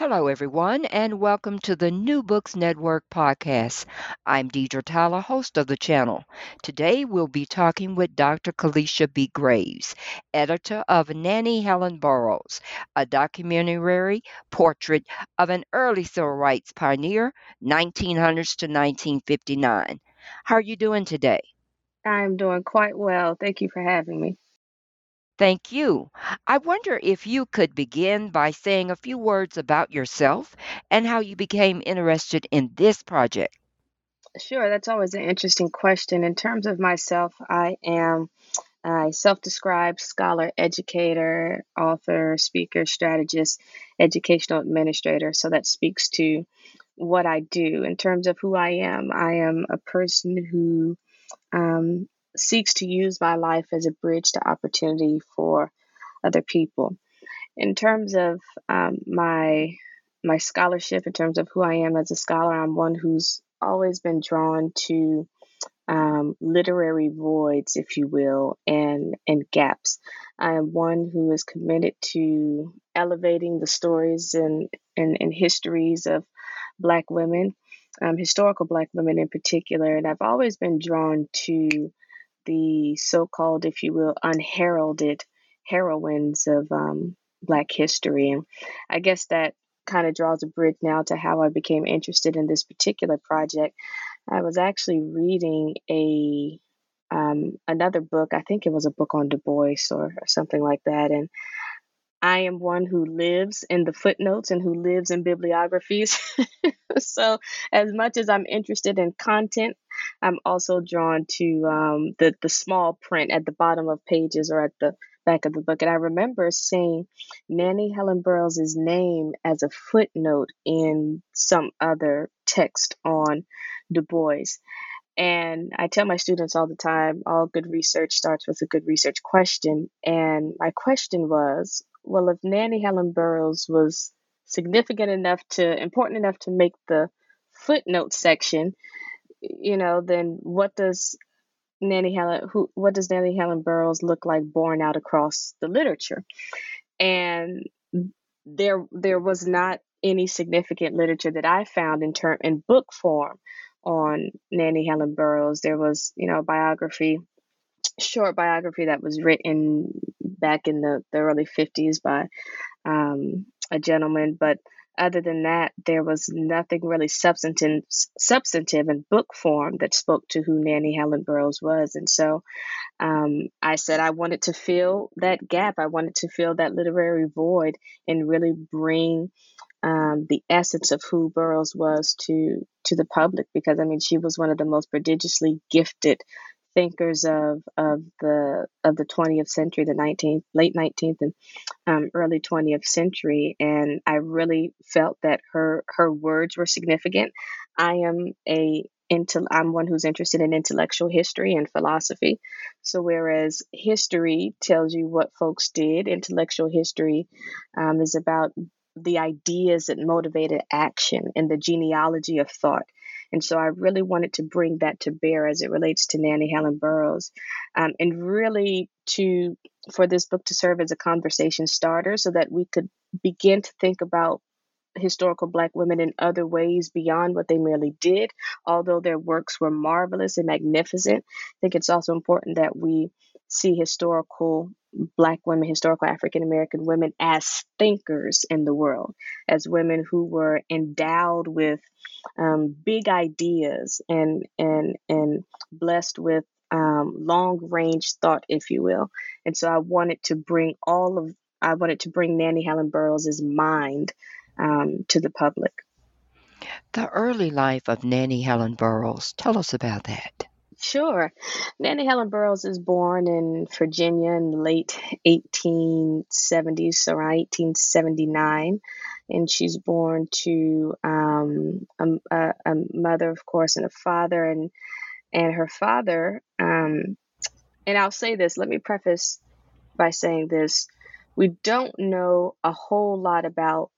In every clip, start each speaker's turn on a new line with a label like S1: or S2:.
S1: Hello, everyone, and welcome to the New Books Network podcast. I'm Deidre Tyler, host of the channel. Today, we'll be talking with Dr. Kelisha B. Graves, editor of Nannie Helen Burroughs, a documentary portrait of an early civil rights pioneer, 1900s to 1959. How are you doing today?
S2: I'm doing quite well. Thank you for having me.
S1: Thank you. I wonder if you could begin by saying a few words about yourself and how you became interested in this project.
S2: Sure, that's always an interesting question. In terms of myself, I am a self described scholar, educator, author, speaker, strategist, educational administrator. So that speaks to what I do. In terms of who I am, I am a person who um, seeks to use my life as a bridge to opportunity for other people. In terms of um, my my scholarship, in terms of who I am as a scholar, I'm one who's always been drawn to um, literary voids, if you will, and and gaps. I am one who is committed to elevating the stories and and, and histories of Black women, um, historical Black women in particular, and I've always been drawn to the so-called, if you will, unheralded heroines of um, Black history. And I guess that kind of draws a bridge now to how I became interested in this particular project. I was actually reading a um, another book. I think it was a book on Du Bois or, or something like that, and I am one who lives in the footnotes and who lives in bibliographies. so, as much as I'm interested in content, I'm also drawn to um, the the small print at the bottom of pages or at the back of the book. And I remember seeing Nannie Helen Burroughs' name as a footnote in some other text on Du Bois. And I tell my students all the time all good research starts with a good research question. And my question was well, if Nannie Helen Burroughs was significant enough to, important enough to make the footnote section, you know, then what does Nannie Helen, who, what does Nannie Helen Burroughs look like borne out across the literature? And there, there was not any significant literature that I found in term in book form on Nannie Helen Burroughs. There was, you know, biography, short biography that was written back in the, the early 50s by um, a gentleman. But other than that, there was nothing really substantive, substantive in book form that spoke to who Nannie Helen Burroughs was. And so um, I said I wanted to fill that gap. I wanted to fill that literary void and really bring um, the essence of who Burroughs was to to the public because I mean she was one of the most prodigiously gifted thinkers of of the of the 20th century, the 19th, late 19th and um, early 20th century, and I really felt that her her words were significant. I am a into I'm one who's interested in intellectual history and philosophy. So whereas history tells you what folks did, intellectual history um, is about the ideas that motivated action and the genealogy of thought. And so I really wanted to bring that to bear as it relates to Nannie Helen Burroughs, um, and really to for this book to serve as a conversation starter, so that we could begin to think about historical black women in other ways beyond what they merely did although their works were marvelous and magnificent. I think it's also important that we see historical black women historical african american women as thinkers in the world as women who were endowed with um, big ideas and and and blessed with um, long range thought, if you will. And so I wanted to bring all of I wanted to bring Nannie Helen Burroughs' mind um, to the public.
S1: The early life of Nannie Helen Burroughs. Tell us about that.
S2: Sure. Nannie Helen Burroughs is born in Virginia in the late 1870s, so around 1879. And she's born to um, a, a, mother, of course, and a father. And, and her father, um, and I'll say this, let me preface by saying this. We don't know a whole lot about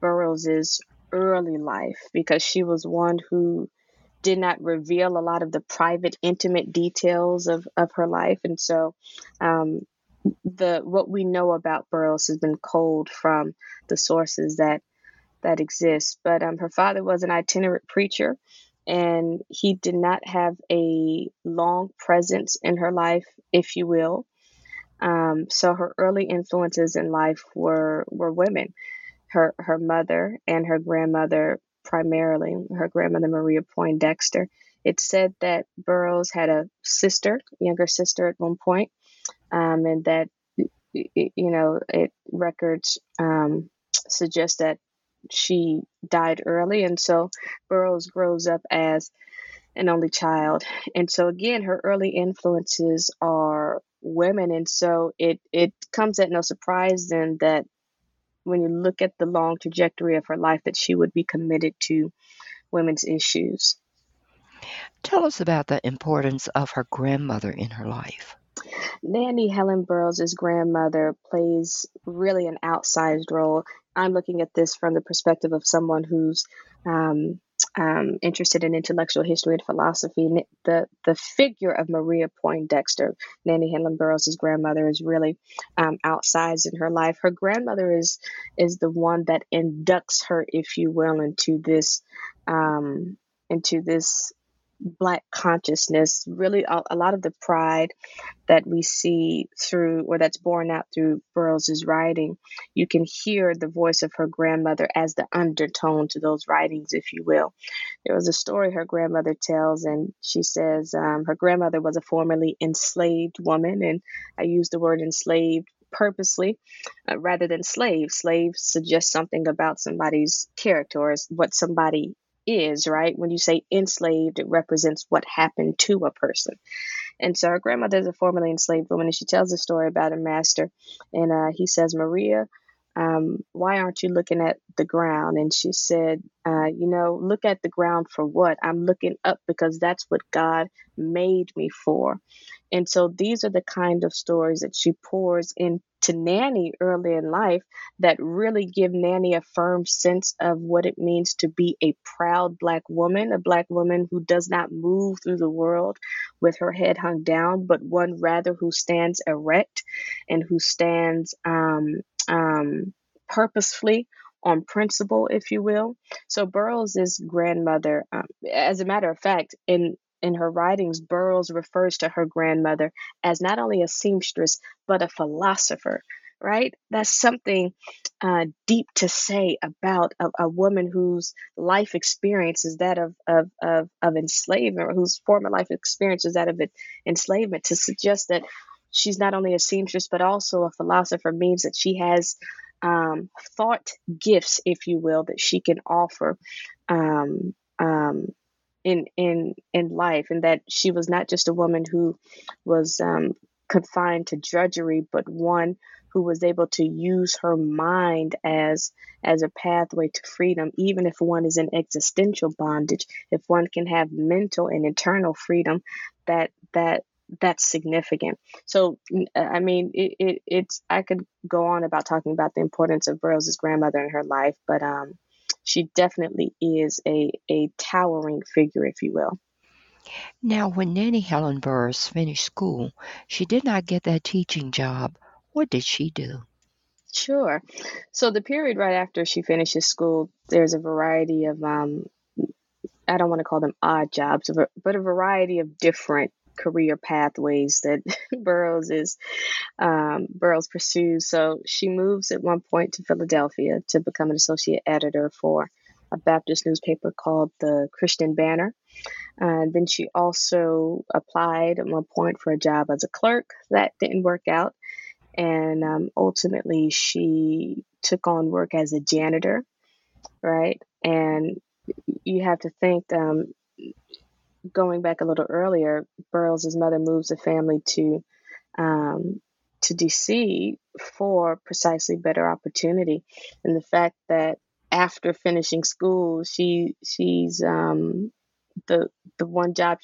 S2: Burroughs's early life because she was one who did not reveal a lot of the private, intimate details of, of her life. And so um, the what we know about Burroughs has been culled from the sources that that exist. But um, her father was an itinerant preacher, and he did not have a long presence in her life, if you will. Um, so her early influences in life were were women. Her her mother and her grandmother primarily, her grandmother Maria Poindexter. It said that Burroughs had a sister, younger sister at one point, um, and that you know it records um, suggest that she died early, and so Burroughs grows up as an only child, and so again, her early influences are women, and so it it comes at no surprise then that when you look at the long trajectory of her life that she would be committed to women's issues.
S1: Tell us about the importance of her grandmother in her life.
S2: Nannie Helen Burroughs' grandmother plays really an outsized role. I'm looking at this from the perspective of someone who's um, um, interested in intellectual history and philosophy. The the figure of Maria Poindexter, Nannie Helen Burroughs' grandmother, is really um, outsized in her life. Her grandmother is is the one that inducts her, if you will, into this um, into this black consciousness really a, a, lot of the pride that we see through or that's borne out through burroughs's writing you can hear the voice of her grandmother as the undertone to those writings if you will there was a story her grandmother tells and she says um, her grandmother was a formerly enslaved woman and i use the word enslaved purposely uh, rather than slave. Slave suggests something about somebody's character or what somebody is, right? When you say enslaved, it represents what happened to a person. And so her grandmother is a formerly enslaved woman, and she tells a story about her master. And uh, he says, Maria, um, why aren't you looking at the ground? And she said, uh, you know, look at the ground for what? I'm looking up because that's what God made me for. And so these are the kind of stories that she pours into Nannie early in life that really give Nannie a firm sense of what it means to be a proud Black woman, a Black woman who does not move through the world with her head hung down, but one rather who stands erect and who stands um, um, purposefully on principle, if you will. So Burroughs' grandmother, um, as a matter of fact, in in her writings, Burroughs refers to her grandmother as not only a seamstress but a philosopher. Right? That's something uh, deep to say about a, a, woman whose life experience is that of, of, of, of enslavement, or whose former life experience is that of enslavement. To suggest that she's not only a seamstress but also a philosopher means that she has um, thought gifts, if you will, that she can offer um, um, in in in life, and that she was not just a woman who was um, confined to drudgery, but one who was able to use her mind as as a pathway to freedom even if one is in existential bondage if one can have mental and internal freedom that that that's significant. So, I mean, it, it, it's I could go on about talking about the importance of Burroughs' grandmother in her life, but um, she definitely is a a towering figure, if you will.
S1: Now, when Nannie Helen Burroughs finished school, she did not get that teaching job. What did she do?
S2: Sure. So the period right after she finishes school, there's a variety of um, I don't want to call them odd jobs, but a variety of different career pathways that Burroughs is um, Burroughs pursues. So she moves at one point to Philadelphia to become an associate editor for a Baptist newspaper called the Christian Banner. Uh, then she also applied at one point for a job as a clerk. That didn't work out. And um, ultimately, she took on work as a janitor, right? And you have to think um, going back a little earlier, Burroughs' mother moves the family to um, to DC for precisely better opportunity, and the fact that after finishing school, she she's um, the the one job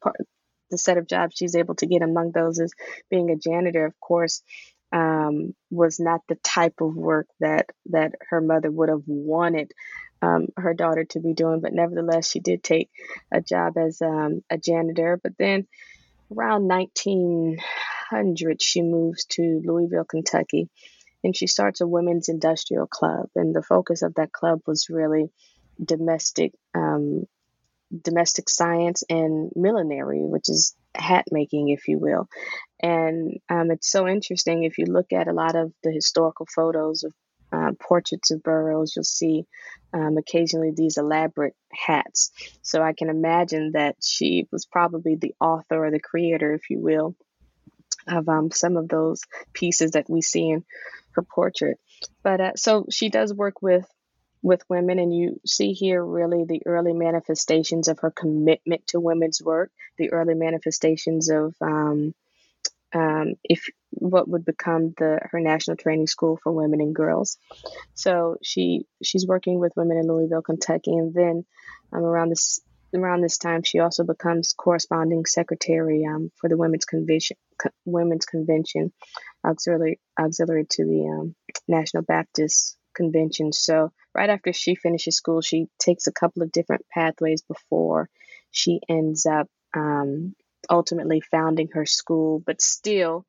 S2: part, the set of jobs she's able to get among those is being a janitor. Of course, um, was not the type of work that that her mother would have wanted um, her daughter to be doing. But nevertheless, she did take a job as um, a janitor. But then around 1900, she moves to Louisville, Kentucky, and she starts a women's industrial club. And the focus of that club was really domestic um, domestic science and millinery, which is hat making, if you will. And um, it's so interesting if you look at a lot of the historical photos of uh, portraits of Burroughs, you'll see um, occasionally these elaborate hats. So I can imagine that she was probably the author or the creator, if you will, of um, some of those pieces that we see in her portrait. But uh, so she does work with with women, and you see here really the early manifestations of her commitment to women's work, the early manifestations of um, um, if what would become the her national training school for women and girls. So she she's working with women in Louisville, Kentucky, and then um, around this around this time she also becomes corresponding secretary um, for the women's convention co- women's convention auxiliary auxiliary to the um, National Baptist Convention. So right after she finishes school, she takes a couple of different pathways before she ends up um, ultimately founding her school, but still,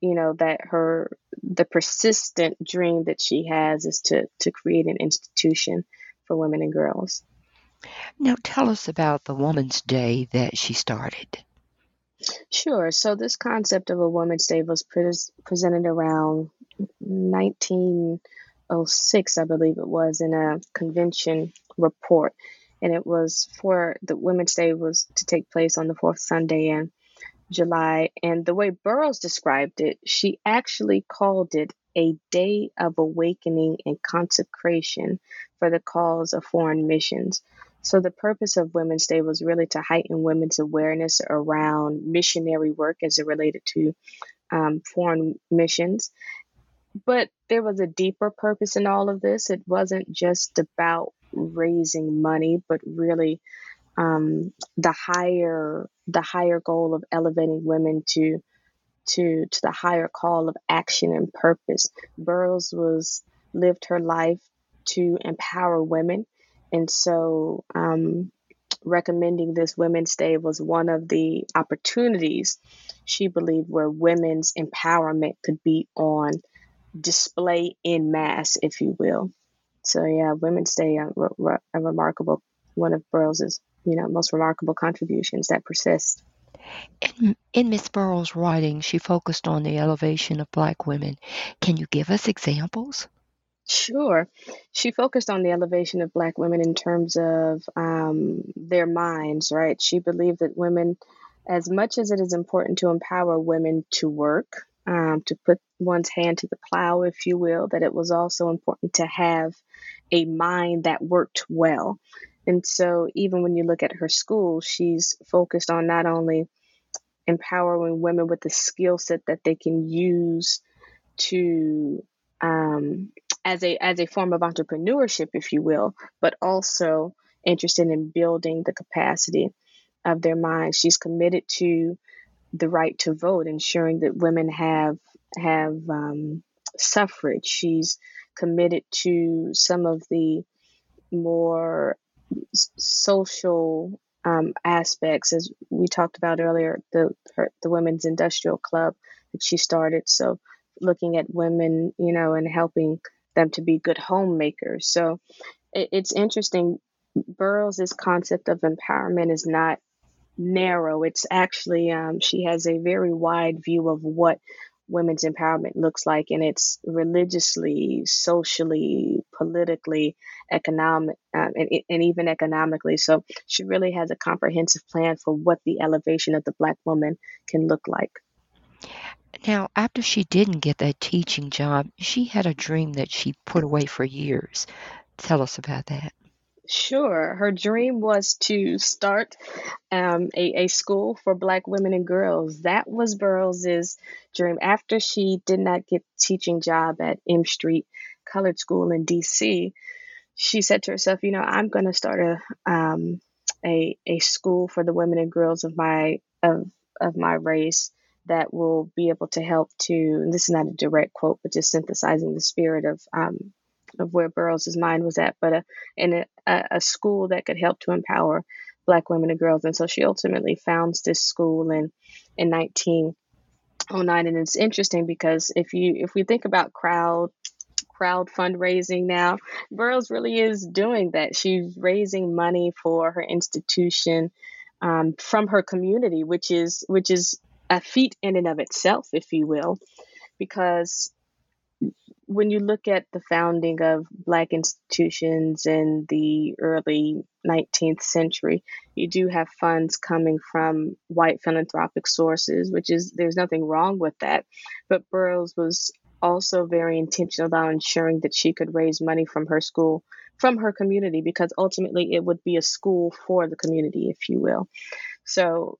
S2: you know, that her the persistent dream that she has is to to create an institution for women and girls.
S1: Now, tell us about the Woman's Day that she started.
S2: Sure. So this concept of a Woman's Day was pre- presented around 1906, I believe it was, in a convention report and it was for the Women's Day was to take place on the fourth Sunday in July. And the way Burroughs described it, she actually called it a day of awakening and consecration for the cause of foreign missions. So, the purpose of Women's Day was really to heighten women's awareness around missionary work as it related to um, foreign missions. But there was a deeper purpose in all of this. It wasn't just about raising money, but really um, the higher the higher goal of elevating women to to to the higher call of action and purpose. Burroughs was lived her life to empower women, and so um, recommending this Women's Day was one of the opportunities she believed where women's empowerment could be on display in mass, if you will. So yeah, Women's Day, a, a remarkable one of Burroughs's, you know, most remarkable contributions that persist.
S1: In, in Miss Burroughs' writing, she focused on the elevation of Black women. Can you give us examples?
S2: Sure. She focused on the elevation of Black women in terms of um, their minds, right? She believed that women, as much as it is important to empower women to work, um, to put one's hand to the plow, if you will, that it was also important to have a mind that worked well. And so, even when you look at her school, she's focused on not only empowering women with the skill set that they can use to um, as a as a form of entrepreneurship, if you will, but also interested in building the capacity of their minds. She's committed to the right to vote, ensuring that women have have um, suffrage. She's committed to some of the more social um, aspects, as we talked about earlier, the her, the women's industrial club that she started. So, looking at women, you know, and helping them to be good homemakers. So, it, it's interesting. Burroughs' concept of empowerment is not narrow. It's actually um, she has a very wide view of what women's empowerment looks like, and it's religiously, socially, politically, economic, um, and, and even economically. So she really has a comprehensive plan for what the elevation of the Black woman can look like.
S1: Now, after she didn't get that teaching job, she had a dream that she put away for years. Tell us about that.
S2: Sure. Her dream was to start um, a, a school for Black women and girls. That was Burroughs's dream. After she did not get teaching job at M Street Colored School in D.C., she said to herself, "You know, I'm going to start a um, a a school for the women and girls of my of of my race that will be able to help to." And this is not a direct quote, but just synthesizing the spirit of um, of where Burroughs's mind was at, but a, in a, a school that could help to empower Black women and girls. And so she ultimately founds this school in in 1909. And it's interesting because if you if we think about crowd crowd fundraising now, Burroughs really is doing that. She's raising money for her institution um, from her community, which is which is a feat in and of itself, if you will, because when you look at the founding of Black institutions in the early 19th century, you do have funds coming from white philanthropic sources, which is there's nothing wrong with that. But Burroughs was also very intentional about ensuring that she could raise money from her school, from her community, because ultimately it would be a school for the community, if you will. So,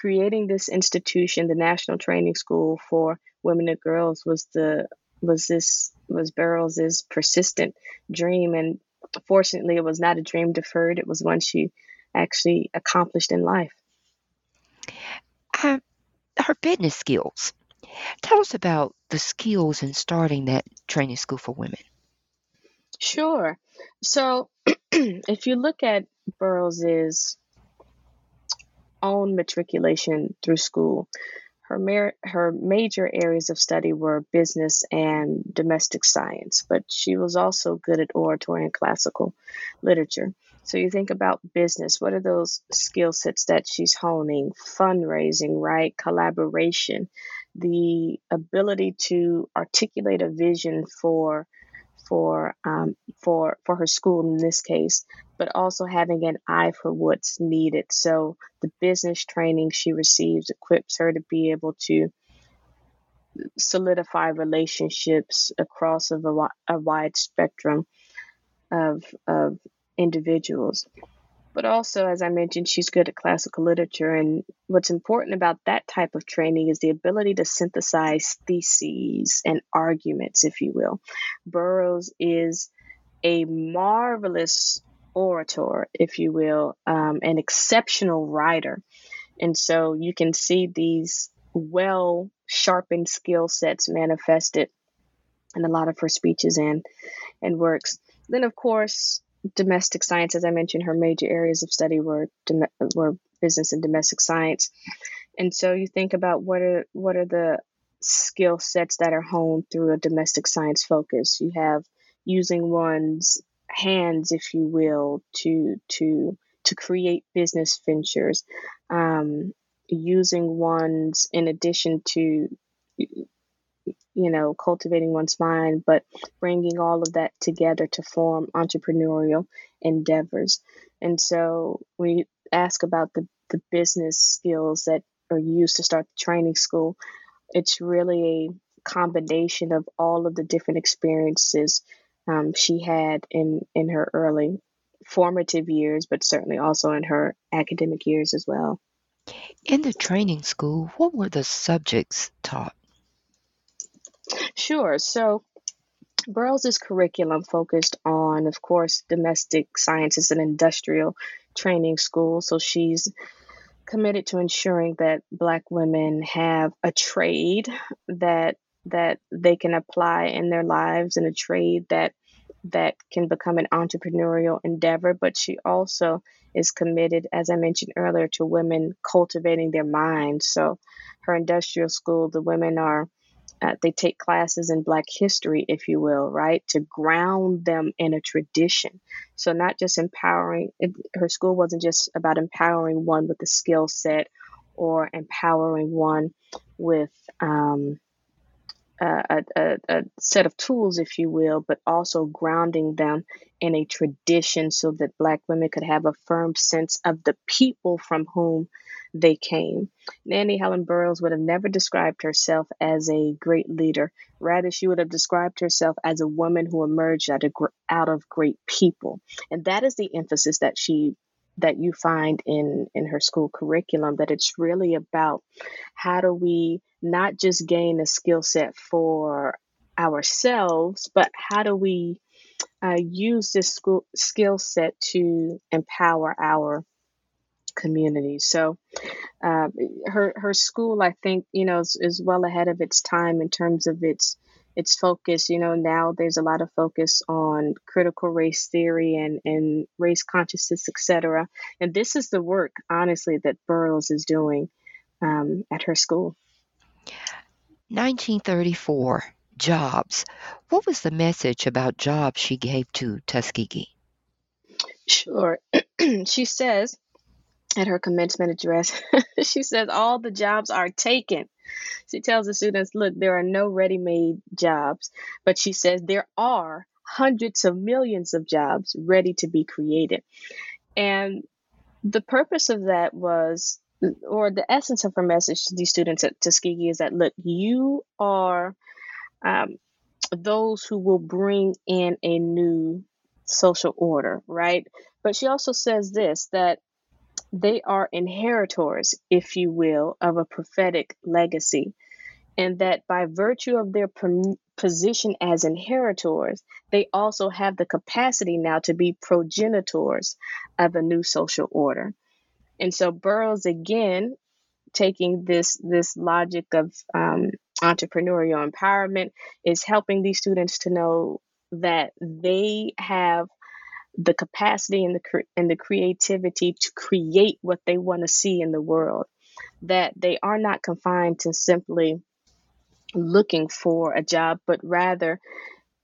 S2: creating this institution, the National Training School for Women and Girls, was the was this was Burroughs's persistent dream, and fortunately, it was not a dream deferred. It was one she actually accomplished in life.
S1: Uh, her business skills. Tell us about the skills in starting that training school for women.
S2: Sure. So, if you look at Burroughs's own matriculation through school, her, her major areas of study were business and domestic science, but she was also good at oratory and classical literature. So you think about business, what are those skill sets that she's honing? Fundraising, right? Collaboration, the ability to articulate a vision for for um, for for her school in this case, but also having an eye for what's needed. So the business training she receives equips her to be able to solidify relationships across a, a wide spectrum of of individuals but also, as I mentioned, she's good at classical literature. And what's important about that type of training is the ability to synthesize theses and arguments, if you will. Burroughs is a marvelous orator, if you will, um, an exceptional writer. And so you can see these well sharpened skill sets manifested in a lot of her speeches and, and works. Then, of course, domestic science, as I mentioned, her major areas of study were were business and domestic science. And so you think about what are what are the skill sets that are honed through a domestic science focus. You have using one's hands, if you will, to to to create business ventures. Um, using one's in addition to you know, cultivating one's mind, but bringing all of that together to form entrepreneurial endeavors. And so we ask about the, the business skills that are used to start the training school. It's really a combination of all of the different experiences um, she had in, in her early formative years, but certainly also in her academic years as well.
S1: In the training school, what were the subjects taught?
S2: Sure. So Burroughs' curriculum focused on, of course, domestic sciences and industrial training school. So she's committed to ensuring that Black women have a trade that that they can apply in their lives and a trade that that can become an entrepreneurial endeavor. But she also is committed, as I mentioned earlier, to women cultivating their minds. So her industrial school, the women are uh, they take classes in Black history, if you will, right, to ground them in a tradition. So, not just empowering, it, her school wasn't just about empowering one with a skill set or empowering one with um, a, a, a, set of tools, if you will, but also grounding them in a tradition so that Black women could have a firm sense of the people from whom they came. Nannie Helen Burroughs would have never described herself as a great leader. Rather, she would have described herself as a woman who emerged out of, out of great people. And that is the emphasis that she that you find in in her school curriculum that it's really about how do we not just gain a skill set for ourselves but how do we uh, use this school skill set to empower our community. So uh, her her school, I think, you know, is, is, well ahead of its time in terms of its its focus. You know, now there's a lot of focus on critical race theory and and race consciousness, etc. And this is the work, honestly, that Burroughs is doing um, at her school.
S1: 1934 jobs. What was the message about jobs she gave to Tuskegee?
S2: Sure. she says at her commencement address, she says all the jobs are taken. She tells the students, look, there are no ready made jobs, but she says there are hundreds of millions of jobs ready to be created. And the purpose of that was, or the essence of her message to these students at Tuskegee is that, look, you are um, those who will bring in a new social order, right? But she also says this that they are inheritors, if you will, of a prophetic legacy. And that by virtue of their position as inheritors, they also have the capacity now to be progenitors of a new social order. And so Burroughs again taking this this logic of um, entrepreneurial empowerment is helping these students to know that they have the capacity and the and the creativity to create what they want to see in the world that they are not confined to simply looking for a job but rather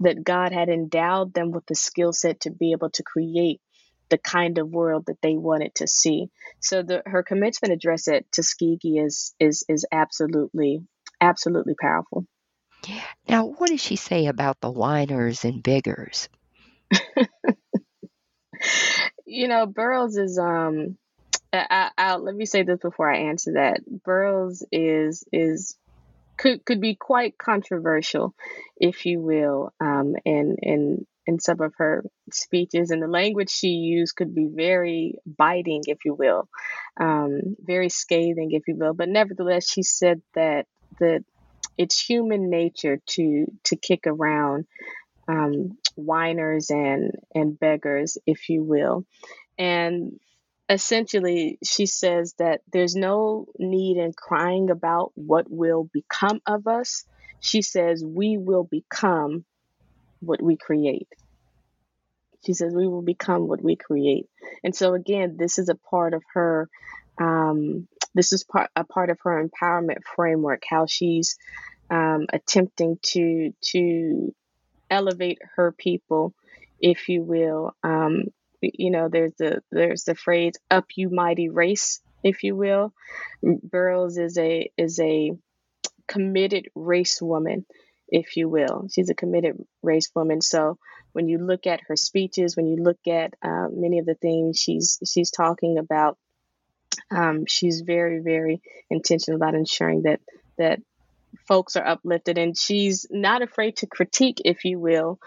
S2: that God had endowed them with the skill set to be able to create the kind of world that they wanted to see. So the her commencement address at Tuskegee is is is absolutely absolutely powerful.
S1: Now, what does she say about the whiners and beggars?
S2: you know, Burroughs is um I, I, let me say this before I answer that. Burroughs is is could could be quite controversial, if you will, um, in in in some of her speeches, and the language she used could be very biting, if you will, um, very scathing, if you will. But nevertheless, she said that that it's human nature to to kick around um, whiners and and beggars, if you will, and essentially she says that there's no need in crying about what will become of us. She says we will become what we create. She says we will become what we create. And so again, this is a part of her um, this is part a part of her empowerment framework, how she's um, attempting to to elevate her people, if you will. Um, you know, there's the there's the phrase "up you mighty race," if you will. Burroughs is a is a committed race woman, if you will. She's a committed race woman. So when you look at her speeches, when you look at uh, many of the things she's she's talking about, um, she's very very intentional about ensuring that that folks are uplifted and she's not afraid to critique if you will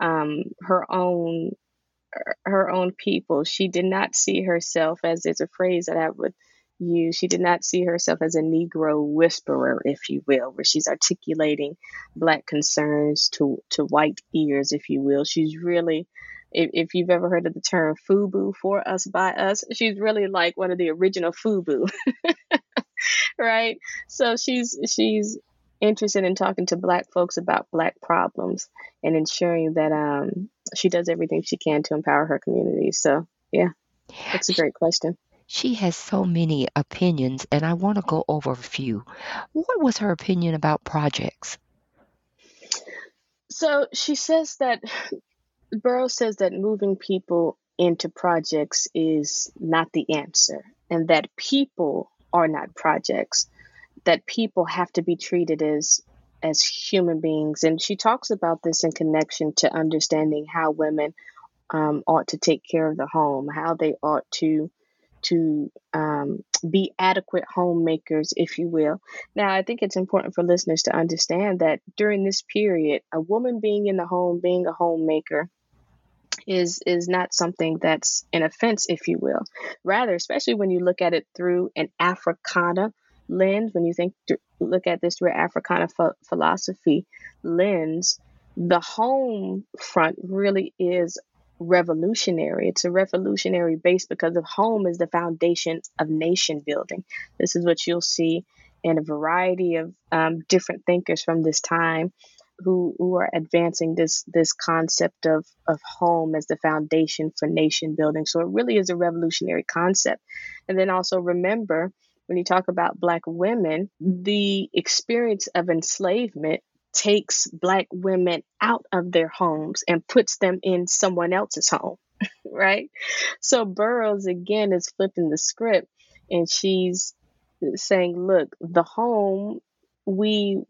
S2: um, her own her own people she did not see herself as there's a phrase that i would use she did not see herself as a negro whisperer if you will where she's articulating black concerns to to white ears if you will she's really if, if you've ever heard of the term FUBU for us by us, she's really like one of the original FUBU. right? So she's she's interested in talking to black folks about black problems and ensuring that um, she does everything she can to empower her community. So yeah, that's a great question.
S1: She has so many opinions, and I want to go over a few. What was her opinion about projects?
S2: So she says that Burroughs says that moving people into projects is not the answer, and that people are not projects, that people have to be treated as as human beings. And she talks about this in connection to understanding how women um, ought to take care of the home, how they ought to to um, be adequate homemakers, if you will. Now, I think it's important for listeners to understand that during this period, a woman being in the home, being a homemaker, is is not something that's an offense, if you will. Rather, especially when you look at it through an Africana lens, when you think look at this through an Africana ph- philosophy lens, the home front really is revolutionary. It's a revolutionary base because of home is the foundation of nation building. This is what you'll see in a variety of um, different thinkers from this time who, who are advancing this this concept of, of home as the foundation for nation building. So it really is a revolutionary concept. And then also remember when you talk about black women, the experience of enslavement takes black women out of their homes and puts them in someone else's home, right? So Burroughs again is flipping the script and she's saying, look, the home we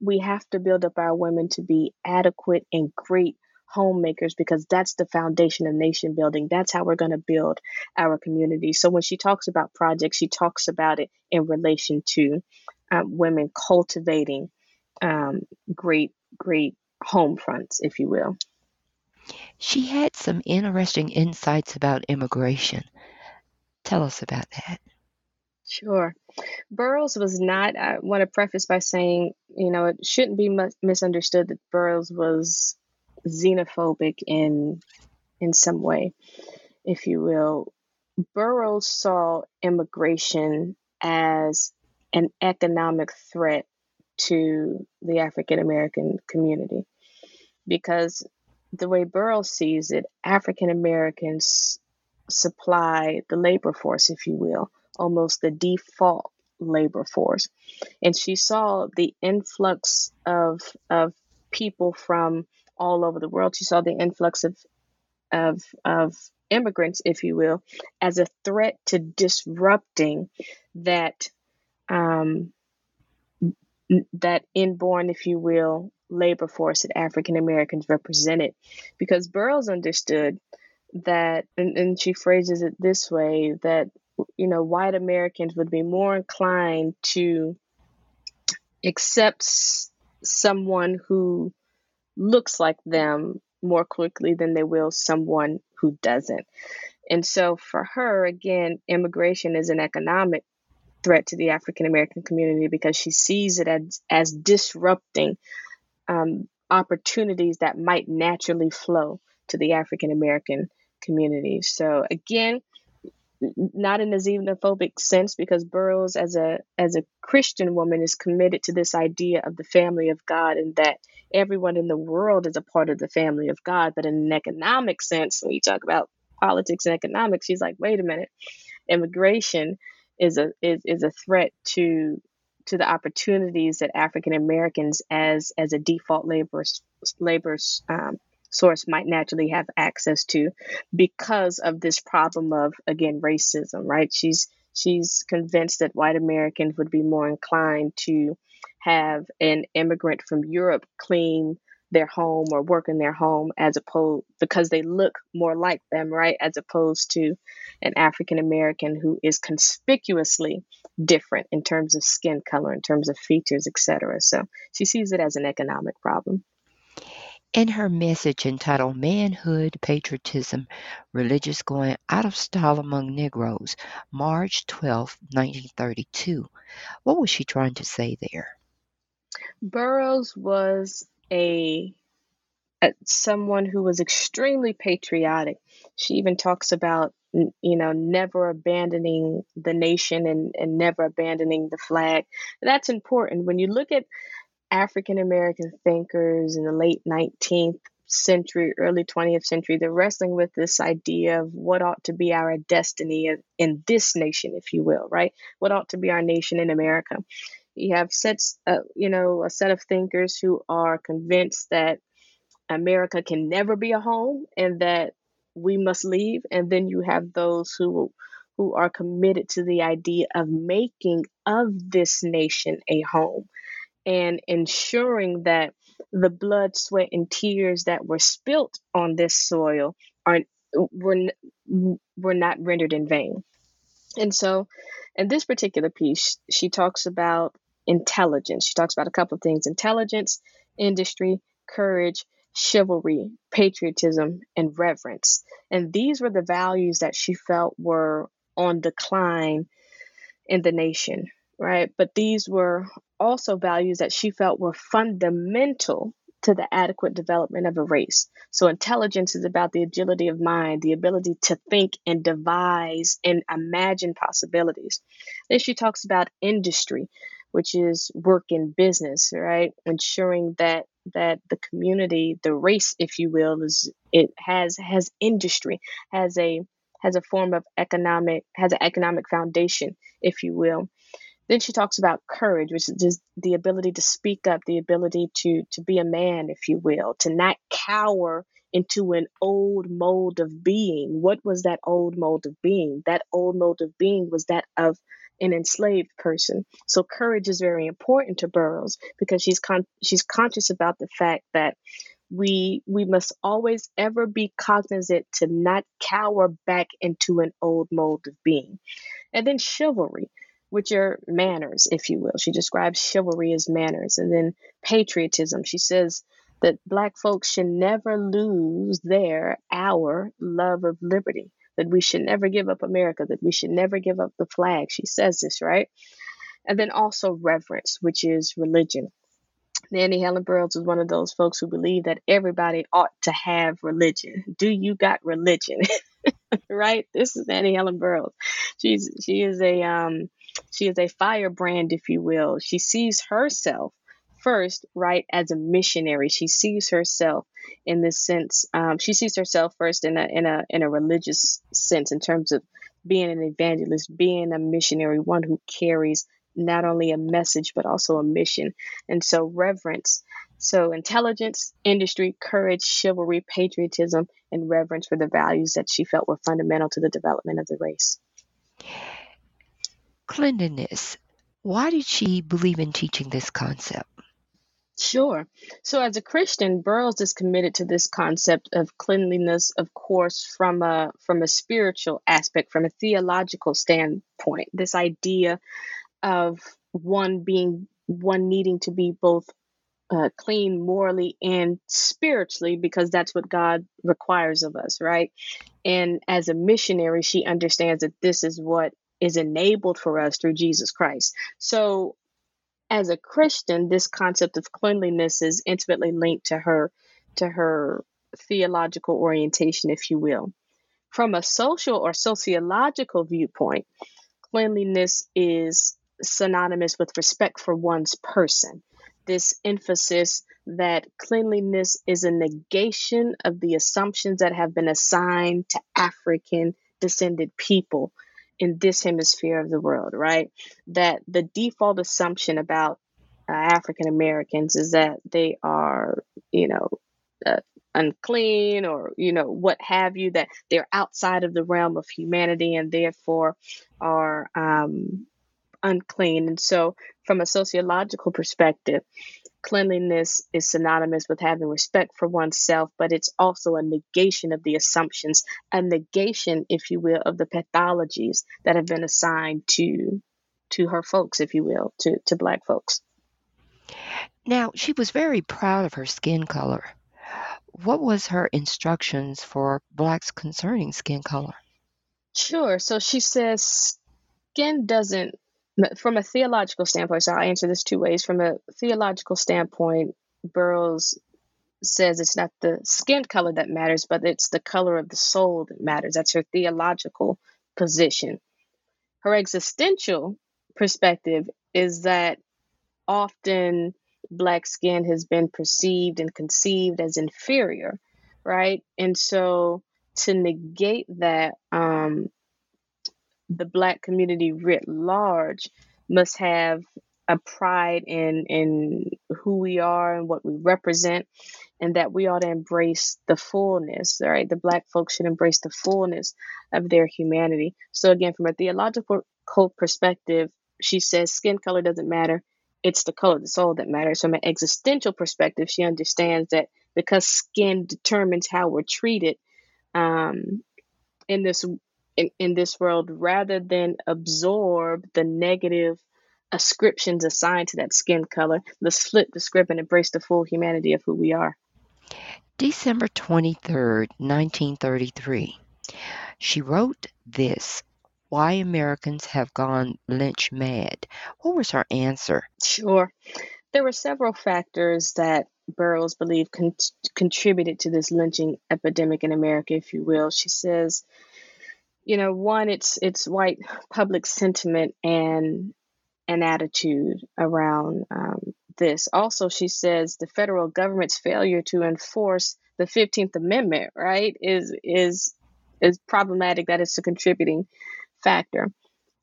S2: we have to build up our women to be adequate and great homemakers because that's the foundation of nation building. That's how we're going to build our community. So when she talks about projects, she talks about it in relation to um, women cultivating um, great, great home fronts, if you will.
S1: She had some interesting insights about immigration. Tell us about that.
S2: Sure. Burroughs was not, I want to preface by saying, you know, it shouldn't be misunderstood that Burroughs was xenophobic in in some way, if you will. Burroughs saw immigration as an economic threat to the African American community because the way Burroughs sees it, African Americans supply the labor force, if you will, almost the default labor force. And she saw the influx of of people from all over the world. She saw the influx of of of immigrants, if you will, as a threat to disrupting that um, that inborn, if you will, labor force that African Americans represented. Because Burroughs understood that, and, and she phrases it this way that, you know, white Americans would be more inclined to accept someone who looks like them more quickly than they will someone who doesn't. And so for her, again, immigration is an economic threat to the African American community because she sees it as, as disrupting um, opportunities that might naturally flow to the African American community. So again, not in a xenophobic sense because Burroughs as a as a Christian woman is committed to this idea of the family of God and that everyone in the world is a part of the family of God. But in an economic sense, when you talk about politics and economics, she's like, wait a minute, immigration is a is, is a threat to to the opportunities that African Americans as as a default labor labor um, source might naturally have access to because of this problem of again racism right she's she's convinced that white Americans would be more inclined to have an immigrant from Europe clean their home or work in their home as opposed because they look more like them, right? As opposed to an African American who is conspicuously different in terms of skin color, in terms of features, etc. So she sees it as an economic problem.
S1: In her message entitled Manhood, Patriotism, Religious Going Out of Style Among Negroes, March 12, 1932, what was she trying to say there?
S2: Burroughs was a, a someone who was extremely patriotic. She even talks about you know never abandoning the nation and, and never abandoning the flag. That's important when you look at African American thinkers in the late 19th century, early 20th century, they're wrestling with this idea of what ought to be our destiny in this nation, if you will, right? What ought to be our nation in America. You have sets, uh, you know, a set of thinkers who are convinced that America can never be a home and that we must leave. And then you have those who who are committed to the idea of making of this nation a home and ensuring that the blood, sweat, and tears that were spilt on this soil are were were not rendered in vain. And so, in this particular piece, she talks about intelligence. She talks about a couple of things intelligence, industry, courage, chivalry, patriotism, and reverence. And these were the values that she felt were on decline in the nation, right? But these were also values that she felt were fundamental to the adequate development of a race. So, intelligence is about the agility of mind, the ability to think and devise and imagine possibilities. Then she talks about industry, which is work in business, right? Ensuring that that the community, the race, if you will, is it has has industry, has a has a form of economic has an economic foundation, if you will. Then she talks about courage, which is the ability to speak up, the ability to to be a man, if you will, to not cower into an old mold of being. What was that old mold of being? That old mold of being was that of an enslaved person. So courage is very important to Burroughs because she's con- she's conscious about the fact that we we must always ever be cognizant to not cower back into an old mold of being. And then chivalry which are manners, if you will. She describes chivalry as manners. And then patriotism. She says that Black folks should never lose their, our love of liberty, that we should never give up America, that we should never give up the flag. She says this, right? And then also reverence, which is religion. Nannie Helen Burroughs was one of those folks who believe that everybody ought to have religion. Do you got religion? right? This is Nannie Helen Burroughs. She's she is a um she is a firebrand, if you will. She sees herself first, right, as a missionary. She sees herself in this sense. Um, she sees herself first in a in a in a religious sense, in terms of being an evangelist, being a missionary, one who carries not only a message but also a mission. And so reverence. So intelligence, industry, courage, chivalry, patriotism, and reverence for the values that she felt were fundamental to the development of the race.
S1: Cleanliness. Why did she believe in teaching this concept?
S2: Sure. So as a Christian, Burroughs is committed to this concept of cleanliness, of course, from a from a spiritual aspect, from a theological standpoint. This idea of one being one needing to be both uh, clean morally and spiritually because that's what God requires of us, right? And as a missionary, she understands that this is what is enabled for us through Jesus Christ. So, as a Christian, this concept of cleanliness is intimately linked to her to her theological orientation, if you will. From a social or sociological viewpoint, cleanliness is synonymous with respect for one's person. This emphasis that cleanliness is a negation of the assumptions that have been assigned to African descended people in this hemisphere of the world, right? That the default assumption about uh, African Americans is that they are, you know, uh, unclean or, you know, what have you, that they're outside of the realm of humanity and therefore are um, unclean. And so, from a sociological perspective, cleanliness is synonymous with having respect for oneself, but it's also a negation of the assumptions, a negation, if you will, of the pathologies that have been assigned to to her folks, if you will, to, to black folks.
S1: Now, she was very proud of her skin color. What was her instructions for blacks concerning skin color?
S2: Sure. So she says skin doesn't from a theological standpoint, so I'll answer this two ways. From a theological standpoint, Burroughs says it's not the skin color that matters, but it's the color of the soul that matters. That's her theological position. Her existential perspective is that often black skin has been perceived and conceived as inferior, right? And so to negate that, um, the black community writ large must have a pride in in who we are and what we represent and that we ought to embrace the fullness right? The black folks should embrace the fullness of their humanity. So again from a theological perspective she says skin color doesn't matter. It's the color of the soul that matters. From an existential perspective she understands that because skin determines how we're treated um, in this in, in this world rather than absorb the negative ascriptions assigned to that skin color. Let's flip the script and embrace the full humanity of who we are.
S1: December 23rd, 1933. She wrote this Why Americans Have Gone Lynch Mad. What was her answer?
S2: Sure. There were several factors that Burroughs believed con- contributed to this lynching epidemic in America, if you will. She says, you know, one, it's it's white public sentiment and an attitude around um, this. Also, she says the federal government's failure to enforce the Fifteenth Amendment, right, is is is problematic. That is a contributing factor.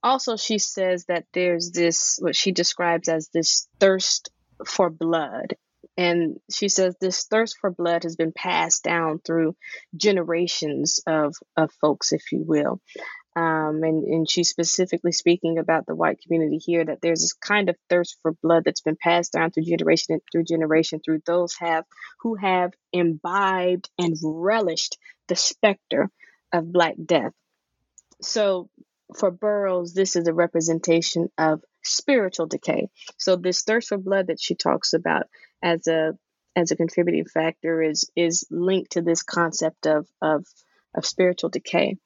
S2: Also, she says that there's this what she describes as this thirst for blood. And she says this thirst for blood has been passed down through generations of, of folks, if you will. Um, and, and she's specifically speaking about the white community here that there's this kind of thirst for blood that's been passed down through generation through generation through those have who have imbibed and relished the specter of black death. So for Burroughs, this is a representation of spiritual decay. So this thirst for blood that she talks about as a as a contributing factor is is linked to this concept of of of spiritual decay.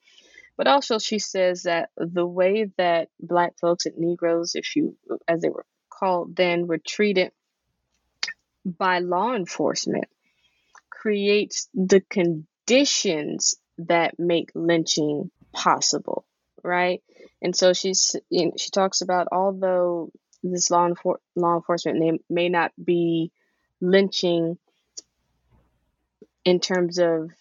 S2: But also she says that the way that black folks and Negroes, if you as they were called then, were treated by law enforcement creates the conditions that make lynching possible right? And so she's you know, she talks about although this law enfor- law enforcement may, may not be lynching in terms of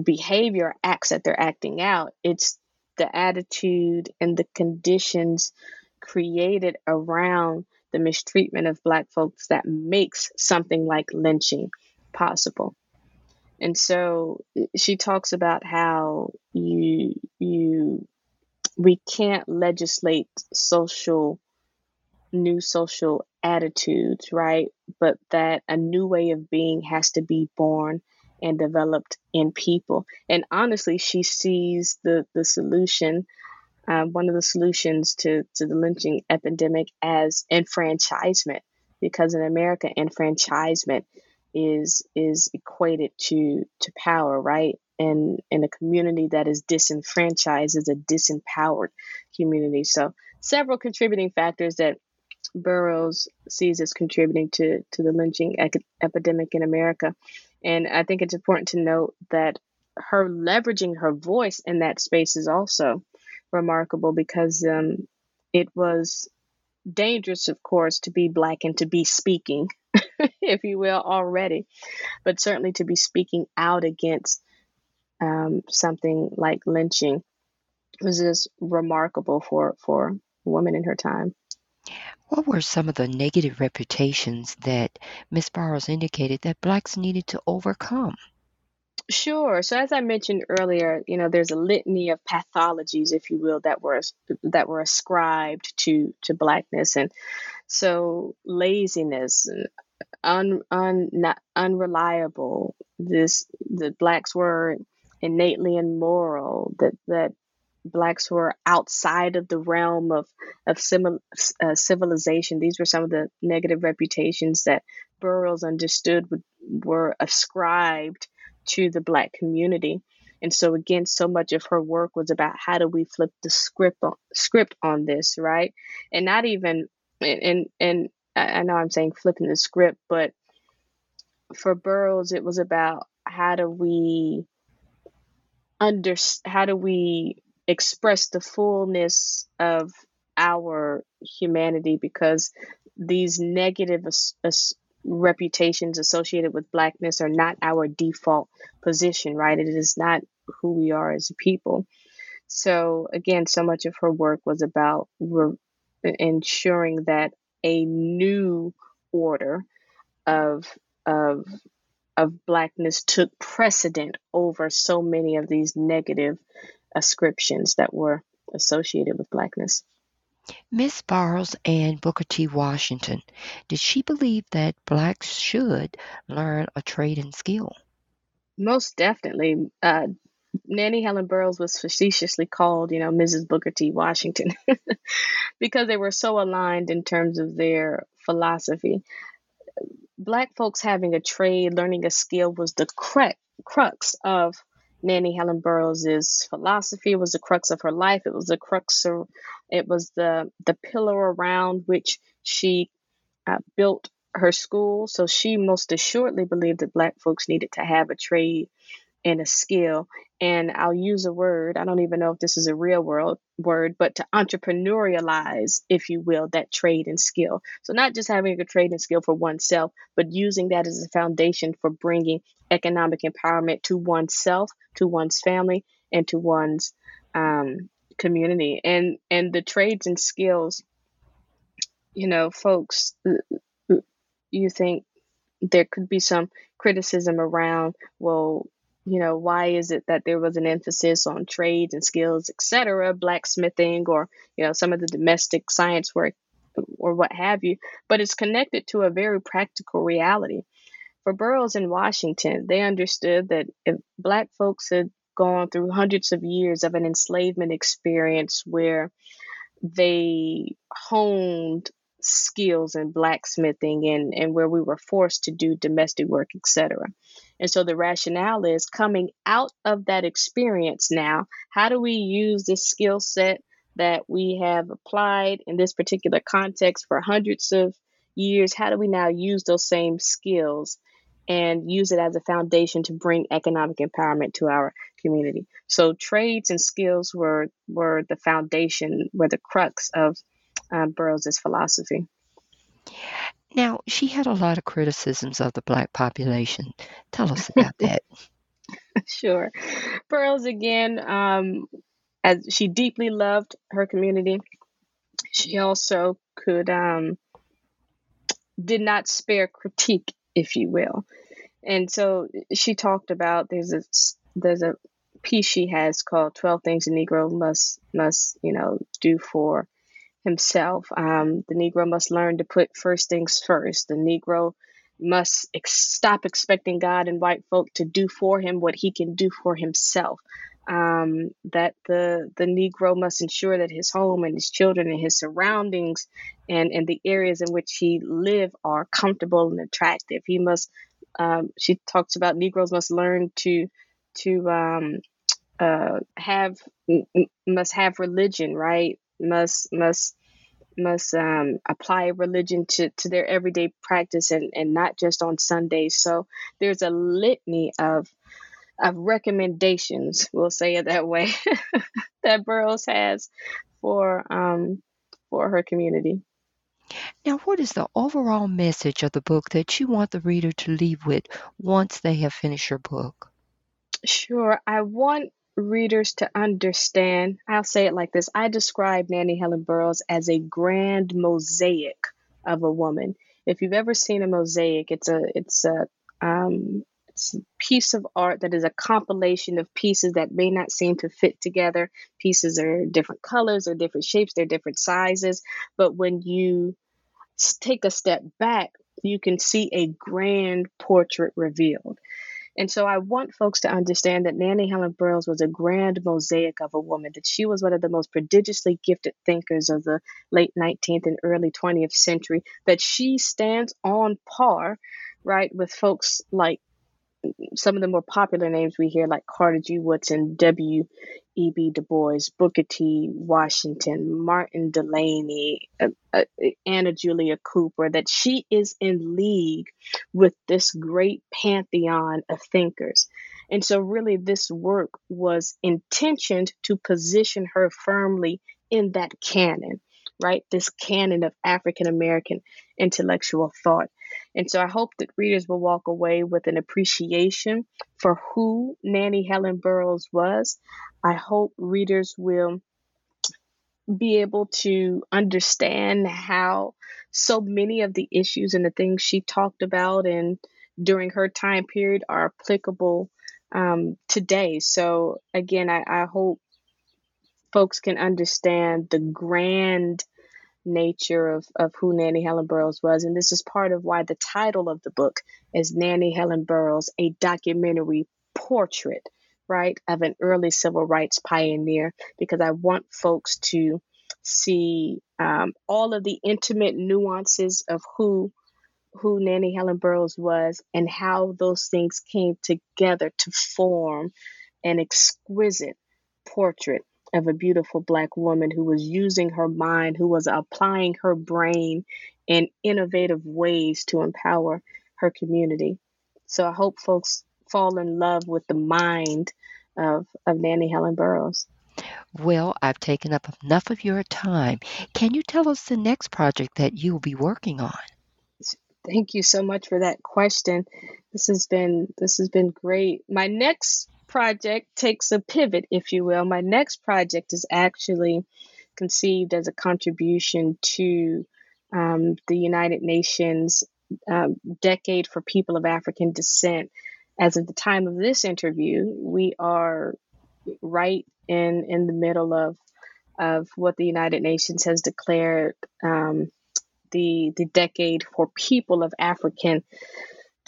S2: behavior acts that they're acting out, it's the attitude and the conditions created around the mistreatment of black folks that makes something like lynching possible. And so she talks about how you you we can't legislate social new social attitudes, right? But that a new way of being has to be born and developed in people. And honestly, she sees the the solution, uh, one of the solutions to to the lynching epidemic as enfranchisement, because in America, enfranchisement is is equated to to power, right? And in a community that is disenfranchised is a disempowered community. So several contributing factors that Burroughs sees as contributing to to the lynching ec- epidemic in America, and I think it's important to note that her leveraging her voice in that space is also remarkable because um, it was dangerous, of course, to be black and to be speaking, if you will, already, but certainly to be speaking out against um, something like lynching was just remarkable for for women in her time.
S1: What were some of the negative reputations that Miss Burroughs indicated that blacks needed to overcome?
S2: Sure. So as I mentioned earlier, you know, there's a litany of pathologies, if you will, that were that were ascribed to to blackness, and so laziness, un, un not unreliable. This the blacks were innately immoral, that that blacks were outside of the realm of of uh, civilization. These were some of the negative reputations that Burroughs understood would, were ascribed to the black community. And so again, so much of her work was about how do we flip the script on, script on this, right? And not even and and, and I know I'm saying flipping the script, but for Burroughs, it was about how do we under how do we express the fullness of our humanity? Because these negative as, as reputations associated with blackness are not our default position right? It is not who we are as a people. So again so much of her work was about re- ensuring that a new order of of of blackness took precedent over so many of these negative ascriptions that were associated with blackness.
S1: Miss Burroughs and Booker T. Washington, did she believe that blacks should learn a trade and skill?
S2: Most definitely. Uh, Nannie Helen Burroughs was facetiously called, you know, Mrs. Booker T. Washington because they were so aligned in terms of their philosophy. Black folks having a trade, learning a skill was the crux of Nannie Helen Burroughs' philosophy. Was the crux of her life. It was the crux of, it was the the pillar around which she uh, built her school. So she most assuredly believed that Black folks needed to have a trade and a skill. And I'll use a word, I don't even know if this is a real world word, but to entrepreneurialize, if you will, that trade and skill. So not just having a good trade and skill for oneself, but using that as a foundation for bringing economic empowerment to oneself, to one's family, and to one's um, community. And and the trades and skills, you know, folks, you think there could be some criticism around, well, you know, why is it that there was an emphasis on trades and skills, etc., blacksmithing, or you know, some of the domestic science work, or what have you? But it's connected to a very practical reality. For Burroughs in Washington, they understood that if Black folks had gone through hundreds of years of an enslavement experience where they honed skills in blacksmithing and, and where we were forced to do domestic work, etc. And so the rationale is coming out of that experience now, how do we use this skill set that we have applied in this particular context for hundreds of years? How do we now use those same skills and use it as a foundation to bring economic empowerment to our community? So trades and skills were were the foundation, were the crux of um, Burroughs' philosophy.
S1: Now, she had a lot of criticisms of the black population. Tell us about that.
S2: sure. Burroughs, again, um, as she deeply loved her community, she also could um, did not spare critique, if you will. And so she talked about there's a there's a piece she has called 12 things a negro must must you know do for himself. Um, the Negro must learn to put first things first. The Negro must ex- stop expecting God and white folk to do for him what he can do for himself. Um, that the the Negro must ensure that his home and his children and his surroundings and, and the areas in which he live are comfortable and attractive. He must. Um, she talks about Negroes must learn to to um, uh, have must have religion, right? Must must must um, apply religion to, to their everyday practice and, and not just on Sundays. So there's a litany of of recommendations, we'll say it that way, that Burroughs has for um, for her community.
S1: Now, what is the overall message of the book that you want the reader to leave with once they have finished your book?
S2: Sure. I want readers to understand, I'll say it like this I describe Nannie Helen Burroughs as a grand mosaic of a woman. If you've ever seen a mosaic, it's a it's a um, it's a piece of art that is a compilation of pieces that may not seem to fit together. Pieces are different colors, or different shapes, they're different sizes. But when you take a step back, you can see a grand portrait revealed. And so I want folks to understand that Nannie Helen Burroughs was a grand mosaic of a woman, that she was one of the most prodigiously gifted thinkers of the late 19th and early 20th century, that she stands on par, right, with folks like mm, some of the more popular names we hear, like Carter G. Woodson, W. E.B. Du Bois, Booker T. Washington, Martin Delany, uh, uh, Anna Julia Cooper, that she is in league with this great pantheon of thinkers. And so, really, this work was intentioned to position her firmly in that canon, right? This canon of African American intellectual thought. And so I hope that readers will walk away with an appreciation for who Nannie Helen Burroughs was. I hope readers will be able to understand how so many of the issues and the things she talked about and during her time period are applicable um, today. So again, I, I hope folks can understand the grand nature of, of who Nannie Helen Burroughs was. And this is part of why the title of the book is Nannie Helen Burroughs, a documentary portrait, right, of an early civil rights pioneer because I want folks to see um, all of the intimate nuances of who who Nannie Helen Burroughs was and how those things came together to form an exquisite portrait of a beautiful black woman who was using her mind, who was applying her brain in innovative ways to empower her community. So I hope folks fall in love with the mind of, of Nannie Helen Burroughs.
S1: Well, I've taken up enough of your time. Can you tell us the next project that you will be working on?
S2: Thank you so much for that question. This has been this has been great. My next project takes a pivot, if you will. My next project is actually conceived as a contribution to um, the United Nations um, Decade for People of African Descent. As of the time of this interview, we are right in in the middle of of what the United Nations has declared um, the the decade for people of African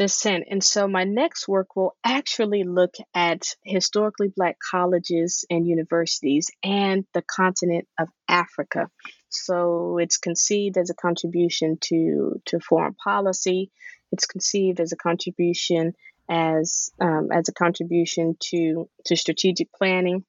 S2: descent. And so my next work will actually look at historically black colleges and universities and the continent of Africa. So it's conceived as a contribution to to foreign policy. It's conceived as a contribution as um, as a contribution to to strategic planning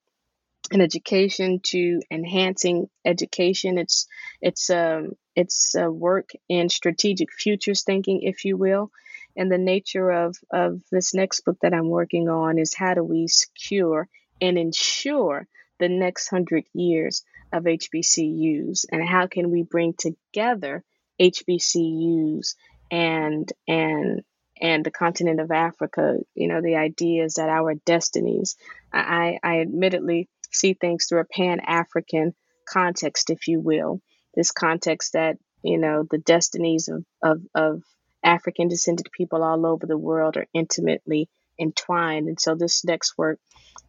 S2: and education to enhancing education. It's it's um it's a work in strategic futures thinking, if you will. And the nature of of this next book that I'm working on is how do we secure and ensure the next hundred years of HBCUs, and how can we bring together HBCUs and and and the continent of Africa. You know, the idea is that our destinies. I, I admittedly see things through a pan African context, if you will. This context that, you know, the destinies of, of, of African descended people all over the world are intimately entwined. And so this next work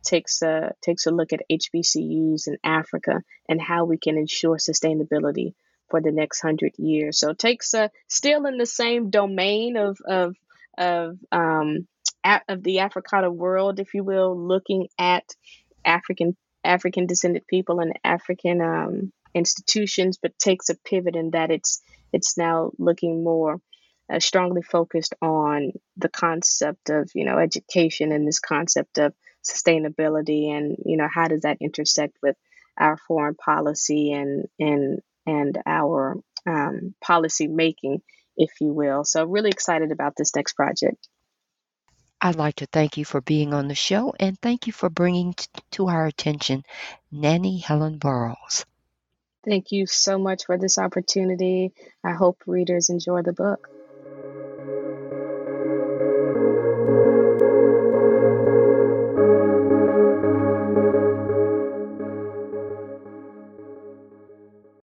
S2: takes a takes a look at HBCUs in Africa and how we can ensure sustainability for the next hundred years. So it takes a still in the same domain of of of um, of the Africana world, if you will, looking at African African descended people and African um, institutions, but takes a pivot in that it's it's now looking more uh, strongly focused on the concept of you know education and this concept of sustainability and you know how does that intersect with our foreign policy and and and our um, policy making, if you will. So really excited about this next project.
S1: I'd like to thank you for being on the show and thank you for bringing t- to our attention Nannie Helen Burroughs.
S2: Thank you so much for this opportunity. I hope readers enjoy the book.